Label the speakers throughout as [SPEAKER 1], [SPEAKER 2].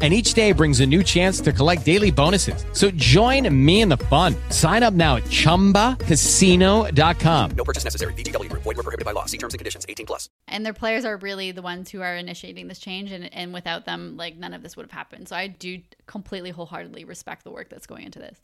[SPEAKER 1] And each day brings a new chance to collect daily bonuses. So join me in the fun. Sign up now at chumbacasino.com.
[SPEAKER 2] No purchase necessary. VGW Group. Void were prohibited by law. See terms and conditions. 18 plus.
[SPEAKER 3] and their players are really the ones who are initiating this change and, and without them like none of this would have happened so i do completely wholeheartedly respect the work that's going into this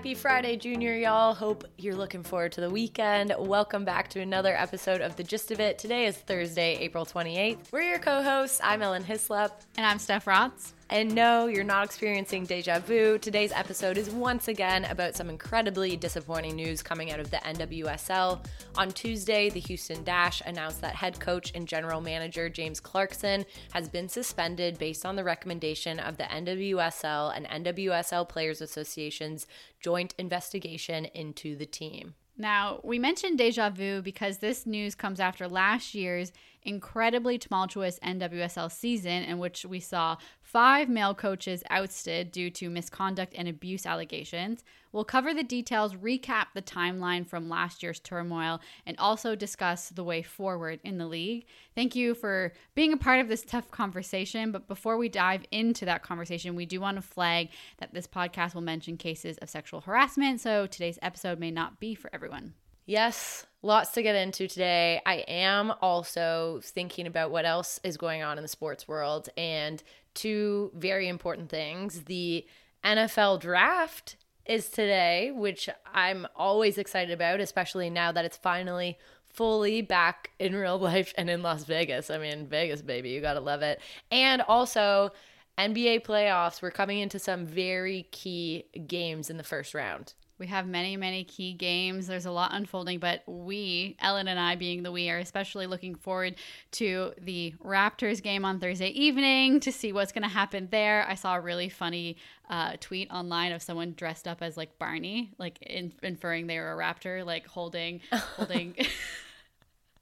[SPEAKER 4] Happy Friday, Junior, y'all. Hope you're looking forward to the weekend. Welcome back to another episode of The Gist of It. Today is Thursday, April 28th. We're your co hosts. I'm Ellen Hyslop.
[SPEAKER 3] and i'm steph rotz
[SPEAKER 4] And no, you're not experiencing deja vu. Today's episode is once again about some incredibly disappointing news coming out of the NWSL. On Tuesday, the Houston Dash announced that head coach and general manager James Clarkson has been suspended based on the recommendation of the NWSL and NWSL Players Association's joint investigation into the team.
[SPEAKER 3] Now, we mentioned deja vu because this news comes after last year's incredibly tumultuous NWSL season, in which we saw five male coaches ousted due to misconduct and abuse allegations. We'll cover the details, recap the timeline from last year's turmoil, and also discuss the way forward in the league. Thank you for being a part of this tough conversation. But before we dive into that conversation, we do want to flag that this podcast will mention cases of sexual harassment, so today's episode may not be for everyone.
[SPEAKER 4] Yes, lots to get into today. I am also thinking about what else is going on in the sports world and two very important things. The NFL draft is today, which I'm always excited about, especially now that it's finally fully back in real life and in Las Vegas. I mean, Vegas, baby, you got to love it. And also, NBA playoffs, we're coming into some very key games in the first round.
[SPEAKER 3] We have many, many key games. There's a lot unfolding, but we, Ellen and I being the we, are especially looking forward to the Raptors game on Thursday evening to see what's going to happen there. I saw a really funny uh, tweet online of someone dressed up as like Barney, like in, inferring they were a Raptor, like holding, holding. like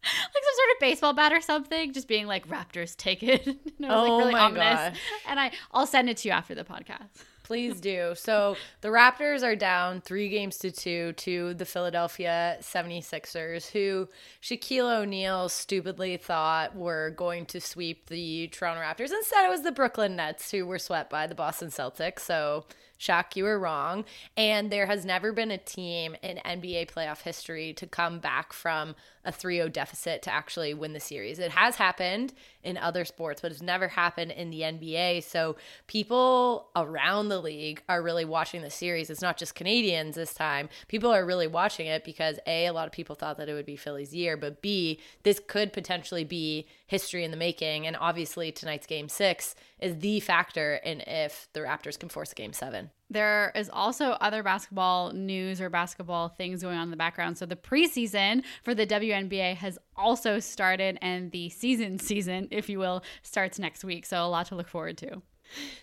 [SPEAKER 3] some sort of baseball bat or something, just being like Raptors, take it. and it was
[SPEAKER 4] Oh
[SPEAKER 3] like really
[SPEAKER 4] my
[SPEAKER 3] ominous.
[SPEAKER 4] gosh.
[SPEAKER 3] And I, I'll send it to you after the podcast.
[SPEAKER 4] Please do. So the Raptors are down three games to two to the Philadelphia 76ers, who Shaquille O'Neal stupidly thought were going to sweep the Toronto Raptors. Instead, it was the Brooklyn Nets who were swept by the Boston Celtics. So, Shaq, you were wrong. And there has never been a team in NBA playoff history to come back from a 3 0 deficit to actually win the series. It has happened in other sports, but it's never happened in the NBA. So people around the league are really watching the series. It's not just Canadians this time. People are really watching it because A, a lot of people thought that it would be Philly's year, but B, this could potentially be history in the making. And obviously, tonight's game six is the factor in if the Raptors can force a game seven.
[SPEAKER 3] There is also other basketball news or basketball things going on in the background. So the preseason for the WNBA has also started, and the season season, if you will, starts next week. So a lot to look forward to.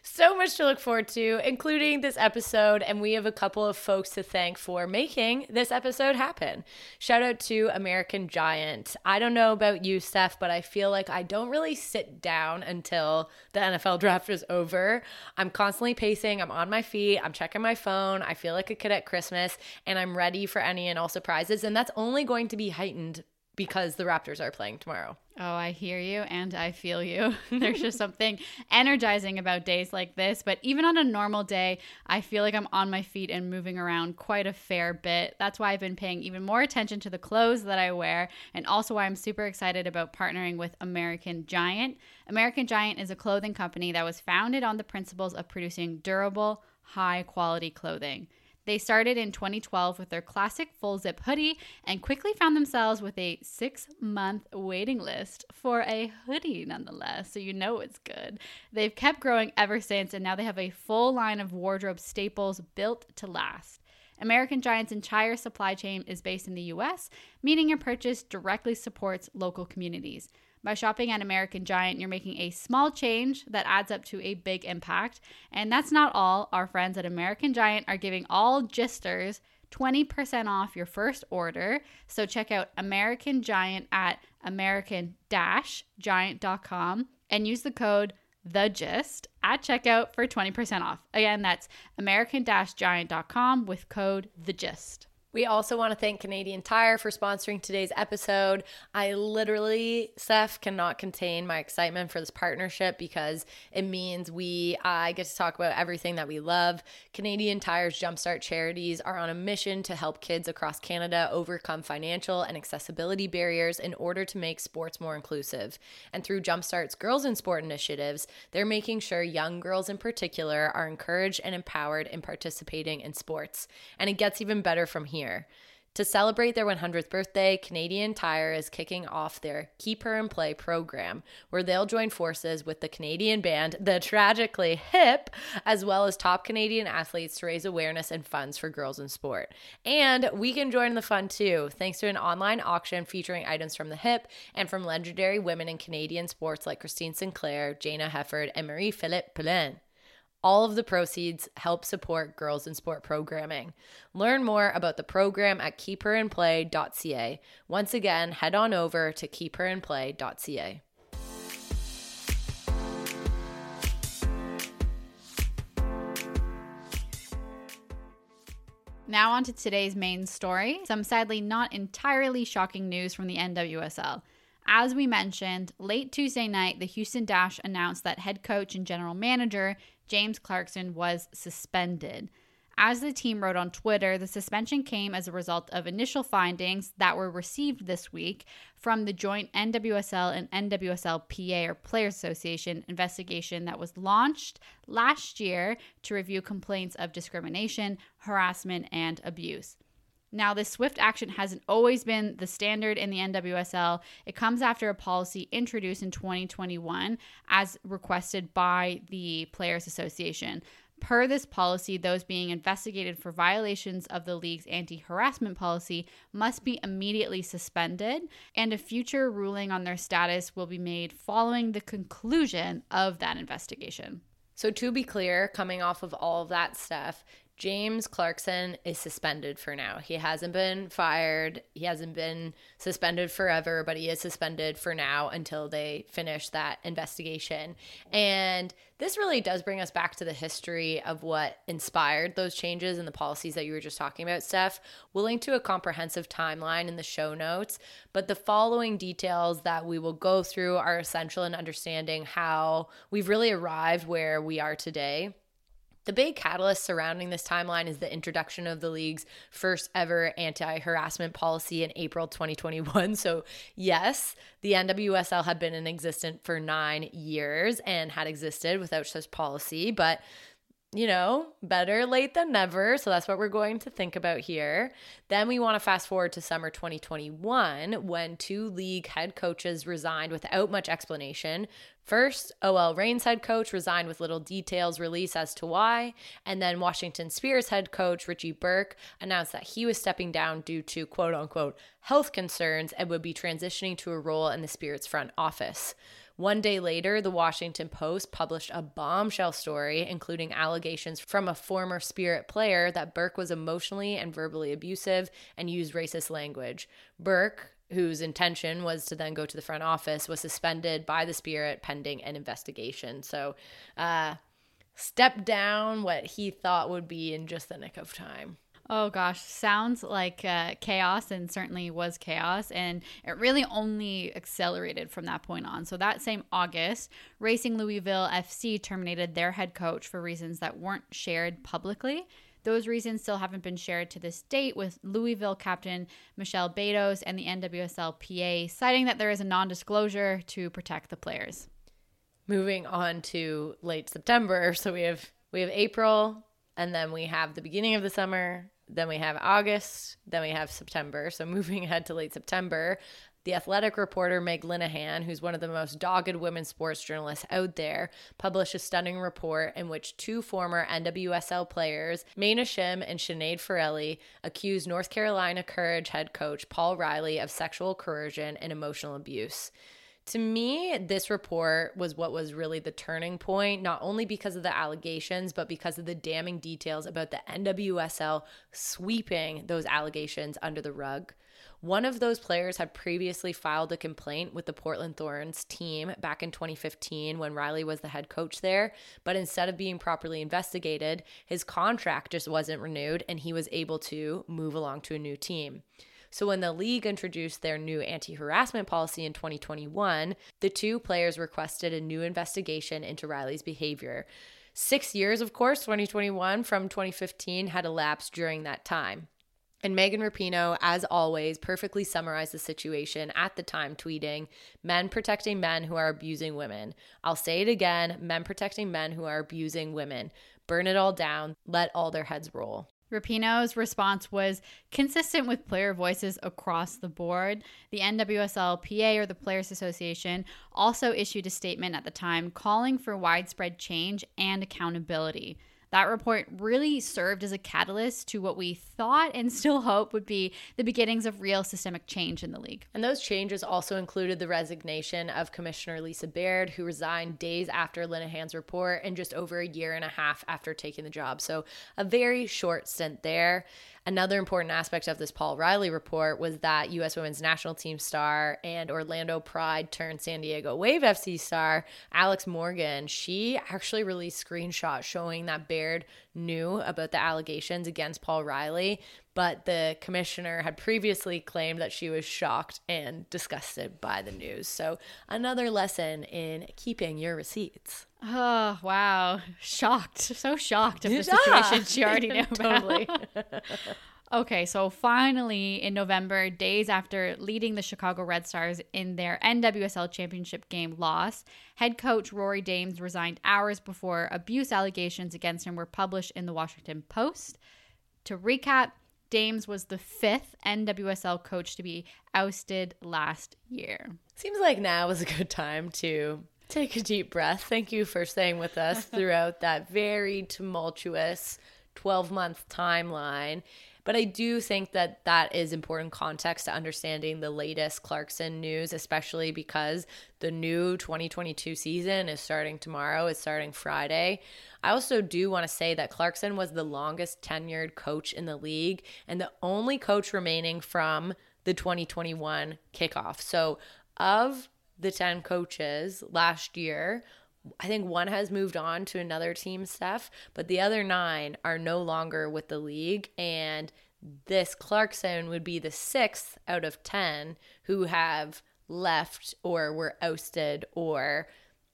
[SPEAKER 4] So much to look forward to, including this episode, and we have a couple of folks to thank for making this episode happen. Shout out to American Giant. I don't know about you, Steph, but I feel like I don't really sit down until the NFL draft is over. I'm constantly pacing, I'm on my feet, I'm checking my phone. I feel like a kid at Christmas, and I'm ready for any and all surprises, and that's only going to be heightened because the Raptors are playing tomorrow.
[SPEAKER 3] Oh, I hear you and I feel you. There's just something energizing about days like this. But even on a normal day, I feel like I'm on my feet and moving around quite a fair bit. That's why I've been paying even more attention to the clothes that I wear, and also why I'm super excited about partnering with American Giant. American Giant is a clothing company that was founded on the principles of producing durable, high quality clothing. They started in 2012 with their classic full zip hoodie and quickly found themselves with a six month waiting list for a hoodie, nonetheless. So you know it's good. They've kept growing ever since, and now they have a full line of wardrobe staples built to last. American Giant's entire supply chain is based in the US, meaning your purchase directly supports local communities. By shopping at American Giant, you're making a small change that adds up to a big impact. And that's not all. Our friends at American Giant are giving all gisters 20% off your first order. So check out American Giant at american-giant.com and use the code the gist at checkout for 20% off. Again, that's american-giant.com with code the gist.
[SPEAKER 4] We also want to thank Canadian Tire for sponsoring today's episode. I literally, Steph, cannot contain my excitement for this partnership because it means we I get to talk about everything that we love. Canadian Tire's Jumpstart charities are on a mission to help kids across Canada overcome financial and accessibility barriers in order to make sports more inclusive. And through Jumpstart's Girls in Sport initiatives, they're making sure young girls in particular are encouraged and empowered in participating in sports. And it gets even better from here. To celebrate their 100th birthday, Canadian Tire is kicking off their Keep Her in Play program, where they'll join forces with the Canadian band The Tragically Hip, as well as top Canadian athletes to raise awareness and funds for girls in sport. And we can join in the fun too, thanks to an online auction featuring items from the hip and from legendary women in Canadian sports like Christine Sinclair, Jayna Hefford, and Marie Philip Poulin. All of the proceeds help support girls in sport programming. Learn more about the program at keepherinplay.ca. Once again, head on over to keepherinplay.ca.
[SPEAKER 3] Now, on to today's main story some sadly not entirely shocking news from the NWSL. As we mentioned, late Tuesday night, the Houston Dash announced that head coach and general manager James Clarkson was suspended. As the team wrote on Twitter, the suspension came as a result of initial findings that were received this week from the joint NWSL and NWSL PA or Players Association investigation that was launched last year to review complaints of discrimination, harassment, and abuse. Now, this swift action hasn't always been the standard in the NWSL. It comes after a policy introduced in 2021 as requested by the Players Association. Per this policy, those being investigated for violations of the league's anti harassment policy must be immediately suspended, and a future ruling on their status will be made following the conclusion of that investigation.
[SPEAKER 4] So, to be clear, coming off of all of that stuff, James Clarkson is suspended for now. He hasn't been fired. He hasn't been suspended forever, but he is suspended for now until they finish that investigation. And this really does bring us back to the history of what inspired those changes and the policies that you were just talking about, Steph. We'll link to a comprehensive timeline in the show notes, but the following details that we will go through are essential in understanding how we've really arrived where we are today. The big catalyst surrounding this timeline is the introduction of the league's first ever anti harassment policy in April 2021. So, yes, the NWSL had been in existence for nine years and had existed without such policy, but you know, better late than never. So that's what we're going to think about here. Then we want to fast forward to summer 2021 when two league head coaches resigned without much explanation. First, OL Reign's head coach resigned with little details released as to why. And then Washington Spirit head coach Richie Burke announced that he was stepping down due to quote unquote health concerns and would be transitioning to a role in the Spirit's front office. One day later, the Washington Post published a bombshell story, including allegations from a former Spirit player that Burke was emotionally and verbally abusive and used racist language. Burke, whose intention was to then go to the front office, was suspended by the Spirit pending an investigation. So, uh, stepped down what he thought would be in just the nick of time.
[SPEAKER 3] Oh gosh, sounds like uh, chaos and certainly was chaos. And it really only accelerated from that point on. So, that same August, Racing Louisville FC terminated their head coach for reasons that weren't shared publicly. Those reasons still haven't been shared to this date, with Louisville captain Michelle Betos and the NWSLPA citing that there is a non disclosure to protect the players.
[SPEAKER 4] Moving on to late September. So, we have. We have April, and then we have the beginning of the summer, then we have August, then we have September. So moving ahead to late September, the athletic reporter Meg Linehan, who's one of the most dogged women's sports journalists out there, published a stunning report in which two former NWSL players, Mana Shim and Sinead Farrelly, accused North Carolina Courage head coach Paul Riley of sexual coercion and emotional abuse. To me, this report was what was really the turning point, not only because of the allegations, but because of the damning details about the NWSL sweeping those allegations under the rug. One of those players had previously filed a complaint with the Portland Thorns team back in 2015 when Riley was the head coach there. But instead of being properly investigated, his contract just wasn't renewed and he was able to move along to a new team. So, when the league introduced their new anti harassment policy in 2021, the two players requested a new investigation into Riley's behavior. Six years, of course, 2021 from 2015 had elapsed during that time. And Megan Rapinoe, as always, perfectly summarized the situation at the time, tweeting, Men protecting men who are abusing women. I'll say it again men protecting men who are abusing women. Burn it all down. Let all their heads roll.
[SPEAKER 3] Rapinoe's response was consistent with player voices across the board. The NWSLPA, or the Players Association, also issued a statement at the time calling for widespread change and accountability. That report really served as a catalyst to what we thought and still hope would be the beginnings of real systemic change in the league.
[SPEAKER 4] And those changes also included the resignation of Commissioner Lisa Baird, who resigned days after Linehan's report and just over a year and a half after taking the job. So a very short stint there. Another important aspect of this Paul Riley report was that U.S. women's national team star and Orlando Pride turned San Diego Wave FC star Alex Morgan. She actually released screenshots showing that Baird knew about the allegations against Paul Riley, but the commissioner had previously claimed that she was shocked and disgusted by the news. So, another lesson in keeping your receipts.
[SPEAKER 3] Oh, wow. Shocked. So shocked of the situation she already knew
[SPEAKER 4] totally.
[SPEAKER 3] Okay, so finally in November, days after leading the Chicago Red Stars in their NWSL championship game loss, head coach Rory Dames resigned hours before abuse allegations against him were published in the Washington Post. To recap, Dames was the fifth NWSL coach to be ousted last year.
[SPEAKER 4] Seems like now is a good time to take a deep breath. Thank you for staying with us throughout that very tumultuous 12 month timeline. But I do think that that is important context to understanding the latest Clarkson news, especially because the new 2022 season is starting tomorrow, it's starting Friday. I also do want to say that Clarkson was the longest tenured coach in the league and the only coach remaining from the 2021 kickoff. So, of the 10 coaches last year, I think one has moved on to another team Steph, but the other nine are no longer with the league. And this Clarkson would be the sixth out of 10 who have left or were ousted or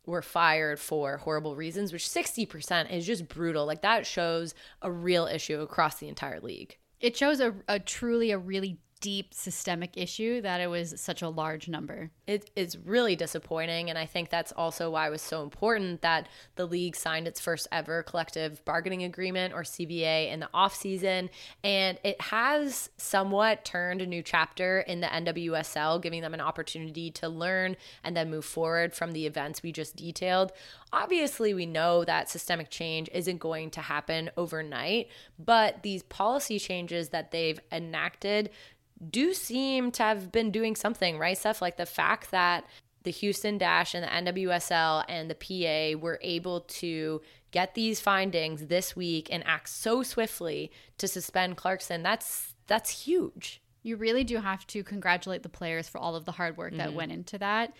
[SPEAKER 4] were fired for horrible reasons, which 60% is just brutal. Like that shows a real issue across the entire league.
[SPEAKER 3] It shows a, a truly a really deep systemic issue that it was such a large number.
[SPEAKER 4] It is really disappointing. And I think that's also why it was so important that the league signed its first ever collective bargaining agreement or CBA in the offseason. And it has somewhat turned a new chapter in the NWSL, giving them an opportunity to learn and then move forward from the events we just detailed. Obviously, we know that systemic change isn't going to happen overnight, but these policy changes that they've enacted do seem to have been doing something, right? Stuff like the fact that the Houston Dash and the NWSL and the PA were able to get these findings this week and act so swiftly to suspend Clarkson. That's that's huge.
[SPEAKER 3] You really do have to congratulate the players for all of the hard work that mm-hmm. went into that.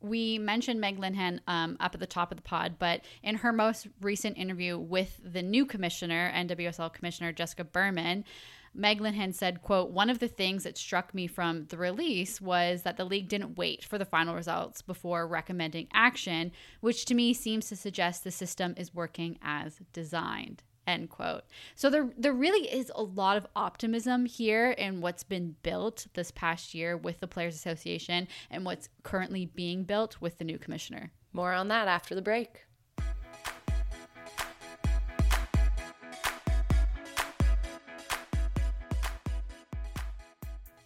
[SPEAKER 3] We mentioned Meg Linehan um, up at the top of the pod, but in her most recent interview with the new commissioner, NWSL Commissioner Jessica Berman, Meg Linehan said, quote, one of the things that struck me from the release was that the league didn't wait for the final results before recommending action, which to me seems to suggest the system is working as designed. End quote. So there there really is a lot of optimism here in what's been built this past year with the Players Association and what's currently being built with the new commissioner.
[SPEAKER 4] More on that after the break.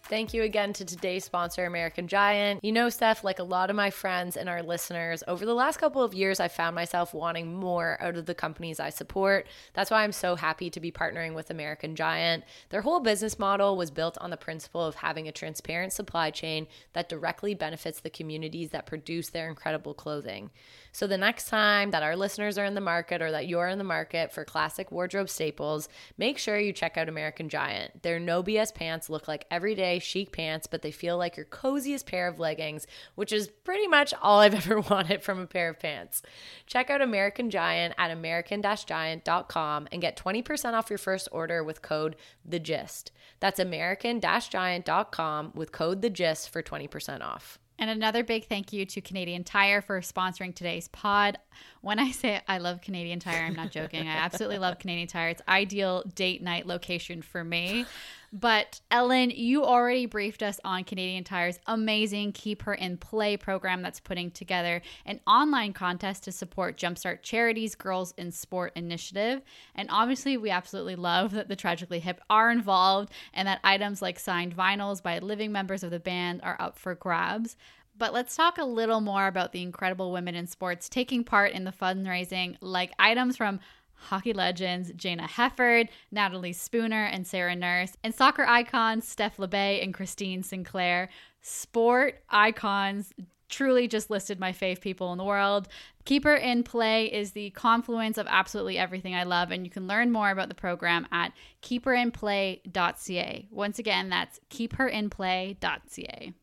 [SPEAKER 4] Thank you again to today's sponsor, American Giant. You know, Steph, like a lot of my friends and our listeners, over the last couple of years, I found myself wanting more out of the companies I support. That's why I'm so happy to be partnering with American Giant. Their whole business model was built on the principle of having a transparent supply chain that directly benefits the communities that produce their incredible clothing. So the next time that our listeners are in the market or that you're in the market for classic wardrobe staples, make sure you check out American Giant. Their no BS pants look like everyday chic pants, but they feel like your coziest pair of leggings, which is pretty much all I've ever wanted from a pair of pants. Check out American Giant at american-giant.com and get 20% off your first order with code the gist. That's american-giant.com with code the gist for 20% off.
[SPEAKER 3] And another big thank you to Canadian Tire for sponsoring today's pod. When I say I love Canadian Tire, I'm not joking. I absolutely love Canadian Tire. It's ideal date night location for me. But Ellen, you already briefed us on Canadian Tire's amazing Keep Her in Play program that's putting together an online contest to support Jumpstart Charities Girls in Sport initiative. And obviously, we absolutely love that the Tragically Hip are involved and that items like signed vinyls by living members of the band are up for grabs. But let's talk a little more about the incredible women in sports taking part in the fundraising, like items from hockey legends Jayna Hefford, Natalie Spooner, and Sarah Nurse, and soccer icons Steph Labbé and Christine Sinclair. Sport icons truly just listed my fave people in the world. Keep Her in Play is the confluence of absolutely everything I love, and you can learn more about the program at keepherinplay.ca. Once again, that's keepherinplay.ca.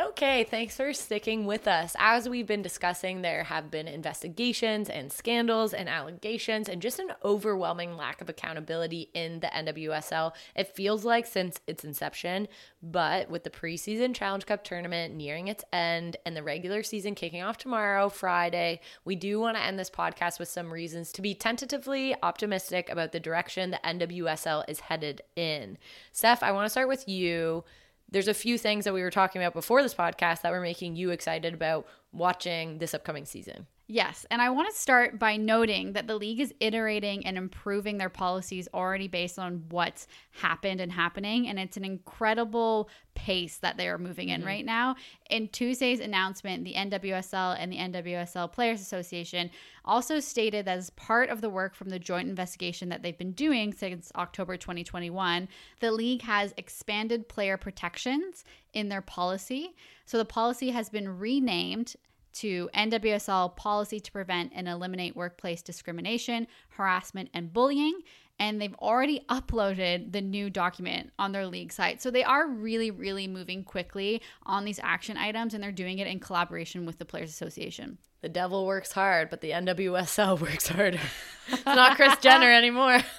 [SPEAKER 4] Okay, thanks for sticking with us. As we've been discussing, there have been investigations and scandals and allegations and just an overwhelming lack of accountability in the NWSL. It feels like since its inception, but with the preseason Challenge Cup tournament nearing its end and the regular season kicking off tomorrow, Friday, we do want to end this podcast with some reasons to be tentatively optimistic about the direction the NWSL is headed in. Steph, I want to start with you there's a few things that we were talking about before this podcast that were making you excited about watching this upcoming season.
[SPEAKER 3] Yes, and I want to start by noting that the league is iterating and improving their policies already based on what's happened and happening, and it's an incredible pace that they are moving in mm-hmm. right now. In Tuesday's announcement, the NWSL and the NWSL Players Association also stated that as part of the work from the joint investigation that they've been doing since October 2021, the league has expanded player protections in their policy. So the policy has been renamed to NWSL policy to prevent and eliminate workplace discrimination, harassment, and bullying. And they've already uploaded the new document on their league site. So they are really, really moving quickly on these action items and they're doing it in collaboration with the Players Association.
[SPEAKER 4] The devil works hard, but the NWSL works harder. it's not Kris Jenner anymore.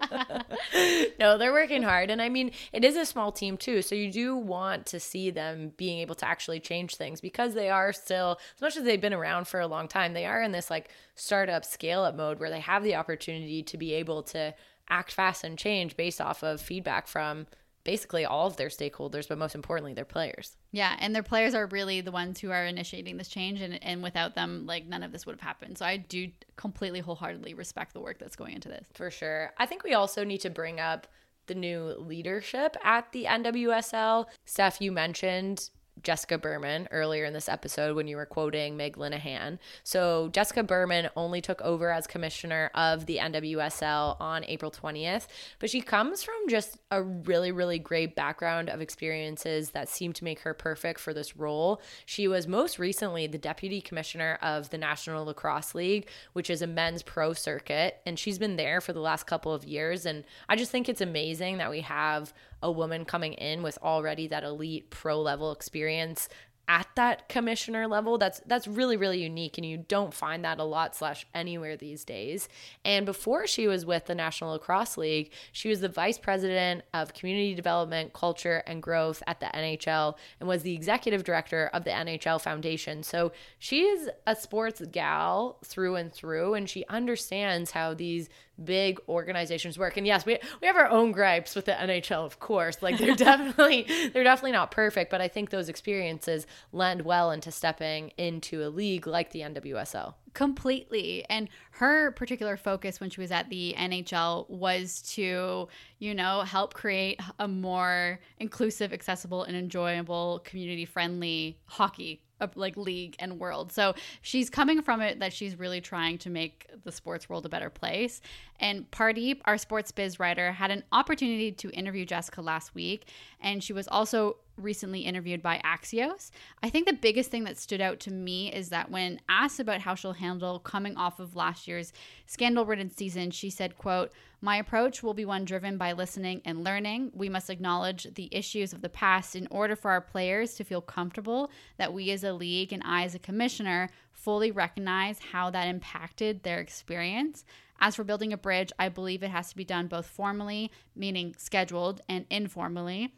[SPEAKER 4] no, they're working hard. And I mean, it is a small team too. So you do want to see them being able to actually change things because they are still, as much as they've been around for a long time, they are in this like startup scale up mode where they have the opportunity to be able to act fast and change based off of feedback from basically all of their stakeholders, but most importantly, their players.
[SPEAKER 3] Yeah, and their players are really the ones who are initiating this change, and, and without them, like none of this would have happened. So I do completely wholeheartedly respect the work that's going into this.
[SPEAKER 4] For sure. I think we also need to bring up the new leadership at the NWSL. Steph, you mentioned Jessica Berman earlier in this episode when you were quoting Meg Linehan. So, Jessica Berman only took over as commissioner of the NWSL on April 20th, but she comes from just a really, really great background of experiences that seem to make her perfect for this role. She was most recently the deputy commissioner of the National Lacrosse League, which is a men's pro circuit, and she's been there for the last couple of years. And I just think it's amazing that we have a woman coming in with already that elite pro level experience at that commissioner level that's that's really really unique and you don't find that a lot slash anywhere these days. And before she was with the national lacrosse league she was the vice president of community development culture and growth at the nhl and was the executive director of the nhl foundation. So she is a sports gal through and through and she understands how these big organizations work. And yes, we we have our own gripes with the NHL, of course. Like they're definitely they're definitely not perfect, but I think those experiences lend well into stepping into a league like the NWSL.
[SPEAKER 3] Completely. And her particular focus when she was at the NHL was to, you know, help create a more inclusive, accessible, and enjoyable, community friendly hockey uh, like league and world. So she's coming from it that she's really trying to make the sports world a better place. And Pardeep, our sports biz writer, had an opportunity to interview Jessica last week, and she was also recently interviewed by Axios. I think the biggest thing that stood out to me is that when asked about how she'll handle coming off of last year's scandal-ridden season, she said, quote, "My approach will be one driven by listening and learning. We must acknowledge the issues of the past in order for our players to feel comfortable that we as a league and I as a commissioner fully recognize how that impacted their experience." As for building a bridge, I believe it has to be done both formally, meaning scheduled, and informally.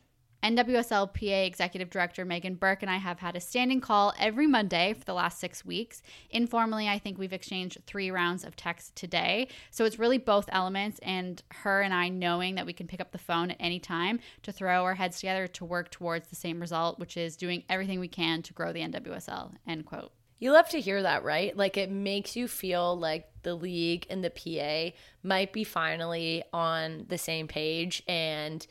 [SPEAKER 3] NWSLPA Executive Director Meghann Burke and I have had a standing call every Monday for the last six weeks. Informally, I think we've exchanged three rounds of text today. So it's really both elements, and her and I knowing that we can pick up the phone at any time to throw our heads together to work towards the same result, which is doing everything we can to grow the NWSL. End quote.
[SPEAKER 4] You love to hear that, right? Like it makes you feel like the league and the PA might be finally on the same page and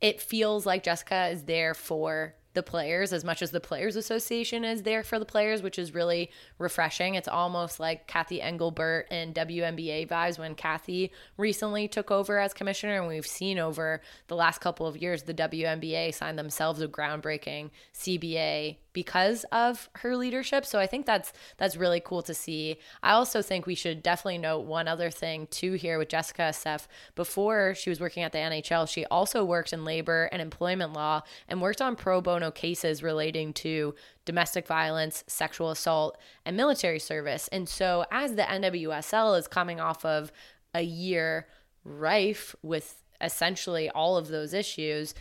[SPEAKER 4] it feels like Jessica is there for the players as much as the Players Association is there for the players, which is really refreshing. It's almost like Cathy Engelbert and WNBA vibes when Cathy recently took over as commissioner. And we've seen over the last couple of years, the WNBA signed themselves a groundbreaking CBA because of her leadership. So I think that's that's really cool to see. I also think we should definitely note one other thing too here with Jessica Steph. Before she was working at the NHL, she also worked in labor and employment law and worked on pro bono cases relating to domestic violence, sexual assault, and military service. And so as the NWSL is coming off of a year rife with essentially all of those issues,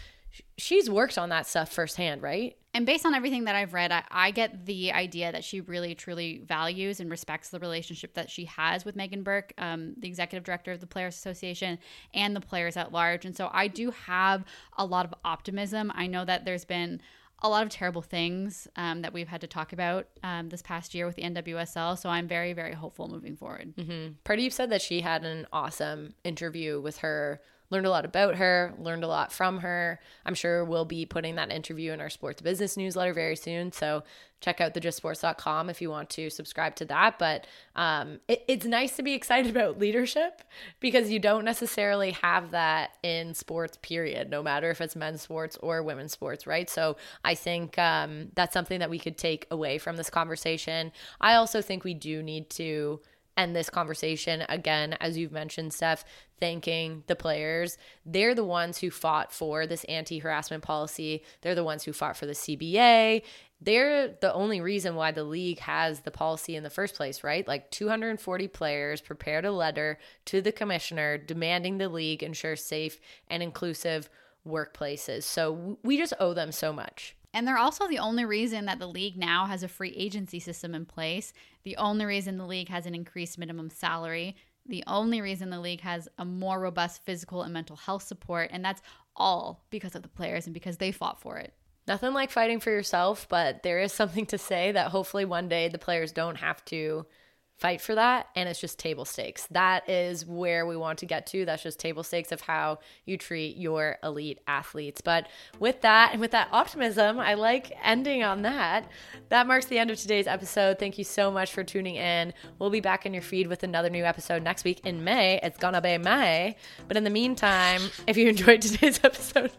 [SPEAKER 4] she's worked on that stuff firsthand, right?
[SPEAKER 3] And based on everything that I've read, I, I, get the idea that she really, truly values and respects the relationship that she has with Meghann Burke, um, the executive director of the Players Association, and the players at large. And so I do have a lot of optimism. I know that there's been a lot of terrible things um, that we've had to talk about um, this past year with the NWSL. So I'm very, very hopeful moving forward.
[SPEAKER 4] Mm-hmm. Pardeep said that she had an awesome interview with her learned a lot about her, learned a lot from her. I'm sure we'll be putting that interview in our sports business newsletter very soon. So check out thegistsports.com if you want to subscribe to that. But um, it, it's nice to be excited about leadership because you don't necessarily have that in sports, period, no matter if it's men's sports or women's sports, right? So I think um, that's something that we could take away from this conversation. I also think we do need to end this conversation again, as you've mentioned, Steph, thanking the players. They're the ones who fought for this anti harassment policy, they're the ones who fought for the CBA. They're the only reason why the league has the policy in the first place, right? Like 240 players prepared a letter to the commissioner demanding the league ensure safe and inclusive workplaces. So we just owe them so much.
[SPEAKER 3] And they're also the only reason that the league now has a free agency system in place, the only reason the league has an increased minimum salary, the only reason the league has a more robust physical and mental health support. And that's all because of the players and because they fought for it.
[SPEAKER 4] Nothing like fighting for yourself, but there is something to say that hopefully one day the players don't have to fight for that and it's just table stakes. That is where we want to get to. That's just table stakes of how you treat your elite athletes. But with that and with that optimism i like ending on that. That marks the end of today's episode. Thank you so much for tuning in. We'll be back in your feed with another new episode next week in may. It's gonna be may. But in the meantime if you enjoyed today's episode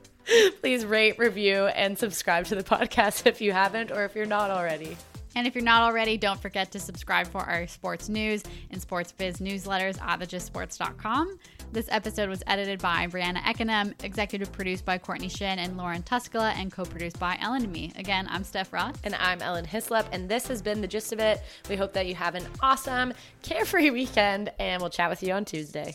[SPEAKER 4] please rate review and subscribe to the podcast if you haven't or if you're not already
[SPEAKER 3] and if you're not already, don't forget to subscribe for our sports news and sports biz newsletters at thegistsports.com. This episode was edited by Brianna Eckenem, executive produced by Courtney Shin and Lauren Tuscala, and co produced by Ellen and me. Again, I'm Steph Rotz.
[SPEAKER 4] And I'm Ellen Hyslop, and this has been the gist of it. We hope that you have an awesome, carefree weekend, and we'll chat with you on Tuesday.